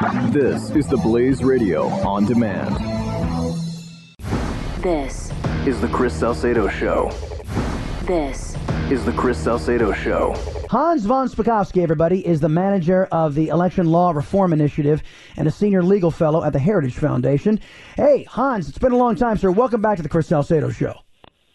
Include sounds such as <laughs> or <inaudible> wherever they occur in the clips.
This is the Blaze Radio on demand. This Is the Chris Salcedo Show. this Is the Chris Salcedo Show. Hans von Spakovsky, everybody, is the manager of the Election Law Reform Initiative and a senior legal fellow at the Heritage Foundation. Hey, Hans, it's been a long time, sir. Welcome back to the Chris Salcedo Show.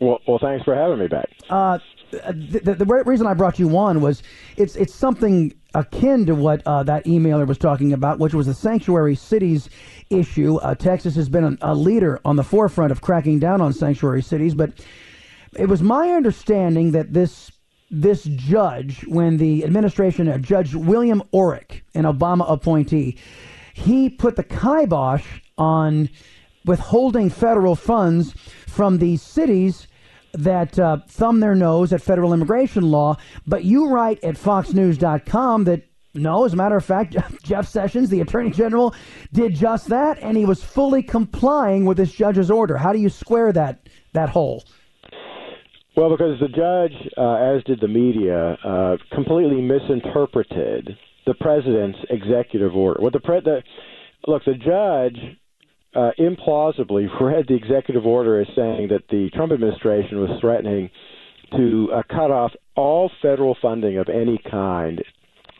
Well, well, thanks for having me back. Uh, the, the, the reason I brought you on was it's it's something akin to what uh, that emailer was talking about, which was the sanctuary cities issue. Uh, Texas has been a, a leader on the forefront of cracking down on sanctuary cities, but it was my understanding that this this judge, when the administration, uh, Judge William Orrick, an Obama appointee, he put the kibosh on withholding federal funds from these cities that uh, thumb their nose at federal immigration law. But you write at FoxNews.com that no, as a matter of fact, <laughs> Jeff Sessions, the Attorney General, did just that, and he was fully complying with this judge's order. How do you square that that hole? Well, because the judge, uh, as did the media, uh, completely misinterpreted the president's executive order. What the, pre- the look, the judge uh, implausibly <laughs> read the executive order as saying that the Trump administration was threatening to uh, cut off all federal funding of any kind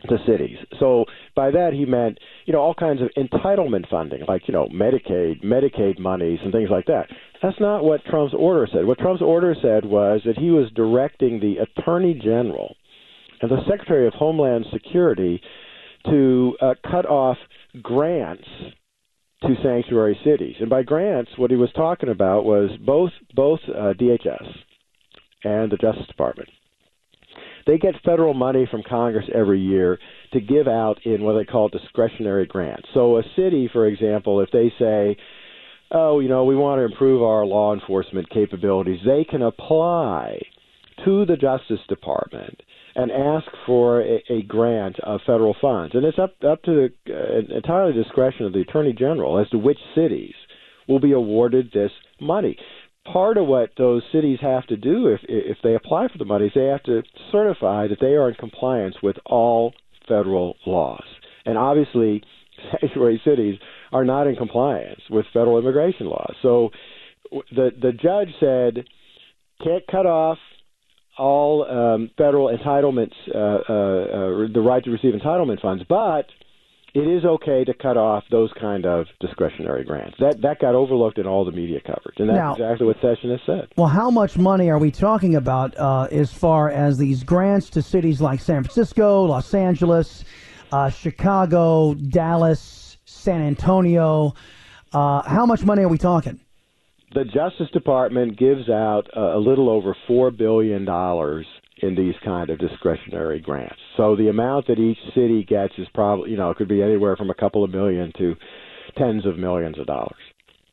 to cities. So by that he meant, you know, all kinds of entitlement funding, like, you know, Medicaid, Medicaid monies and things like that. That's not what Trump's order said. What Trump's order said was that he was directing the Attorney General and the Secretary of Homeland Security to uh, cut off grants to sanctuary cities. And by grants, what he was talking about was both both uh, DHS and the Justice Department they get federal money from Congress every year to give out in what they call discretionary grants. So, a city, for example, if they say, oh, you know, we want to improve our law enforcement capabilities, they can apply to the Justice Department and ask for a, a grant of federal funds. And it's up, up to the uh, entirely discretion of the Attorney General as to which cities will be awarded this money part of what those cities have to do if if they apply for the money is they have to certify that they are in compliance with all federal laws. And obviously, <laughs> sanctuary cities are not in compliance with federal immigration laws. So the the judge said can't cut off all um, federal entitlements, uh, uh, uh, the right to receive entitlement funds, but it is okay to cut off those kind of discretionary grants. That that got overlooked in all the media coverage, and that's Now- exactly what Session has said. Well, how much money are we talking about uh, as far as these grants to cities like San Francisco, Los Angeles, uh, Chicago, Dallas, San Antonio? Uh, how much money are we talking? The Justice Department gives out a little over four billion dollars in these kind of discretionary grants. So the amount that each city gets is probably you know it could be anywhere from a couple of million to tens of millions of dollars.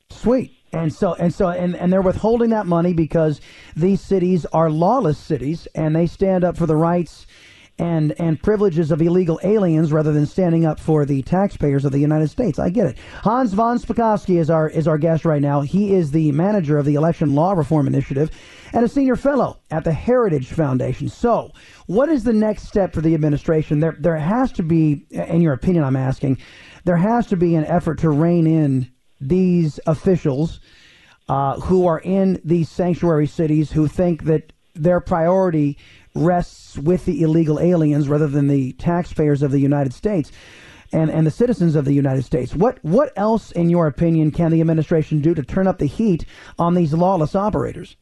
Sweet. And so and so and, and they're withholding that money because these cities are lawless cities and they stand up for the rights and and privileges of illegal aliens rather than standing up for the taxpayers of the United States. I get it. Hans von Spakovsky is our is our guest right now. He is the manager of the Election Law Reform Initiative and a senior fellow at the Heritage Foundation. So, what is the next step for the administration? There there has to be in your opinion I'm asking, there has to be an effort to rein in these officials uh, who are in these sanctuary cities who think that their priority rests with the illegal aliens rather than the taxpayers of the United States and, and the citizens of the United States. What what else, in your opinion, can the administration do to turn up the heat on these lawless operators?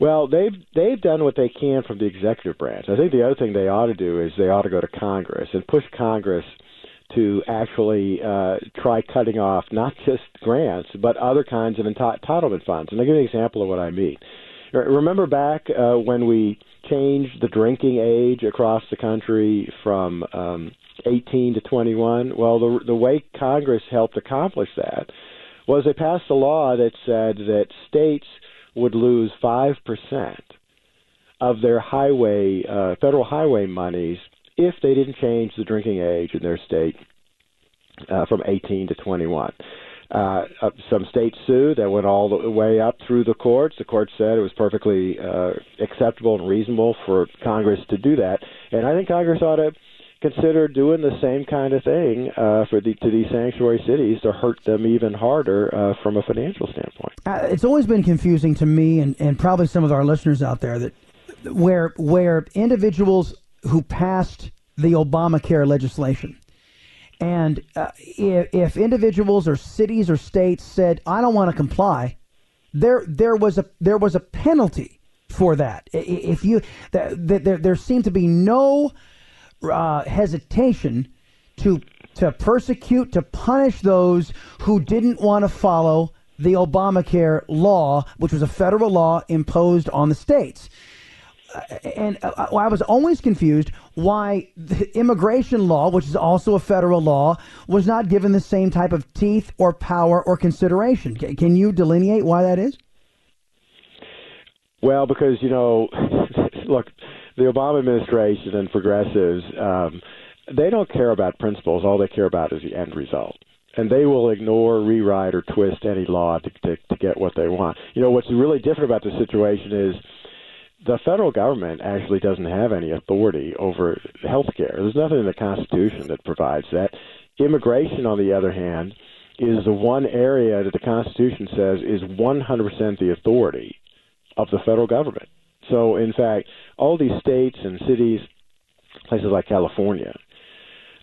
Well, they've they've done what they can from the executive branch. I think the other thing they ought to do is they ought to go to Congress and push Congress to actually uh, try cutting off not just grants but other kinds of entitlement funds. And I'll give you an example of what I mean. Remember back uh, when we changed the drinking age across the country from um, 18 to 21? Well, the the way Congress helped accomplish that was they passed a law that said that states would lose five percent of their highway uh, federal highway monies if they didn't change the drinking age in their state uh, from 18 to 21. Uh, some states sued. That went all the way up through the courts. The court said it was perfectly uh, acceptable and reasonable for Congress to do that. And I think Congress ought to consider doing the same kind of thing uh, for the, to these sanctuary cities to hurt them even harder uh, from a financial standpoint. Uh, it's always been confusing to me and, and probably some of our listeners out there that where where individuals who passed the Obamacare legislation and uh, if, if individuals or cities or states said I don't want to comply there there was a there was a penalty for that if you there there, there seemed to be no uh, hesitation to to persecute, to punish those who didn't want to follow the Obamacare law, which was a federal law imposed on the states. Uh, and uh, I was always confused why the immigration law, which is also a federal law, was not given the same type of teeth or power or consideration. Can you delineate why that is? Well, because, you know, <laughs> look, the Obama administration and progressives, um, they don't care about principles. All they care about is the end result. And they will ignore, rewrite, or twist any law to, to, to get what they want. You know, what's really different about the situation is the federal government actually doesn't have any authority over health care. There's nothing in the Constitution that provides that. Immigration, on the other hand, is the one area that the Constitution says is 100% the authority of the federal government. So, in fact, all these states and cities, places like California,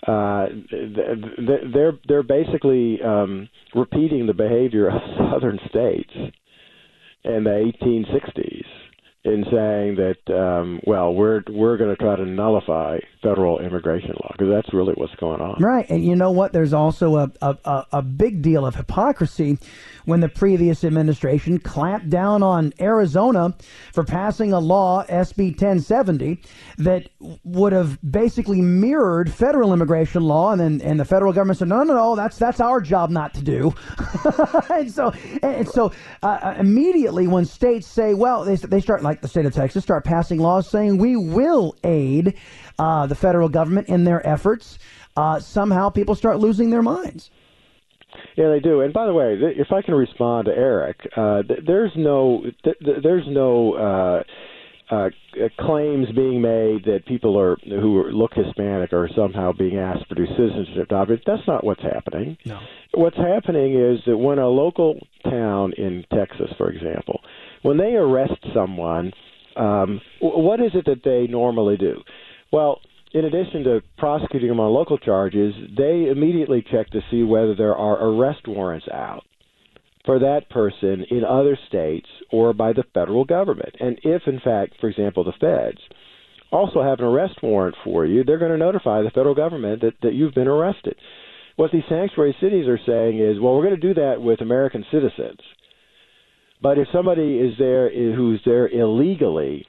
uh, they're they're basically um, repeating the behavior of <laughs> southern states in the 1860s in saying that, um, well, we're we're going to try to nullify federal immigration law because that's really what's going on. Right, and you know what? There's also a, a a big deal of hypocrisy when the previous administration clamped down on Arizona for passing a law, SB 1070, that would have basically mirrored federal immigration law, and then and the federal government said, no, no, no, that's that's our job not to do. <laughs> and so and so uh, uh, immediately when states say, well, they they start like like the state of Texas, start passing laws saying we will aid uh, the federal government in their efforts, uh, somehow people start losing their minds. Yeah, they do. And by the way, if I can respond to Eric, uh, there's no, there's no uh, uh, claims being made that people are who look Hispanic are somehow being asked to produce citizenship documents. That's not what's happening. No. What's happening is that when a local town in Texas, for example, when they arrest someone, um, what is it that they normally do? Well, in addition to prosecuting them on local charges, they immediately check to see whether there are arrest warrants out for that person in other states or by the federal government. And if, in fact, for example, the feds also have an arrest warrant for you, they're going to notify the federal government that, that you've been arrested. What these sanctuary cities are saying is, well, we're going to do that with American citizens. But if somebody is there who's there illegally,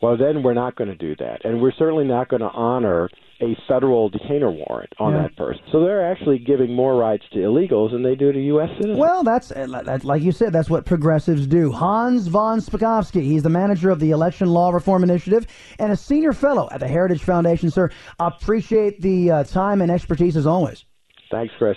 well, then we're not going to do that, and we're certainly not going to honor a federal detainer warrant on yeah. that person. So they're actually giving more rights to illegals than they do to U.S. citizens. Well, that's, that's like you said, that's what progressives do. Hans von Spakovsky, he's the manager of the Election Law Reform Initiative and a senior fellow at the Heritage Foundation. Sir, appreciate the uh, time and expertise as always. Thanks, Chris.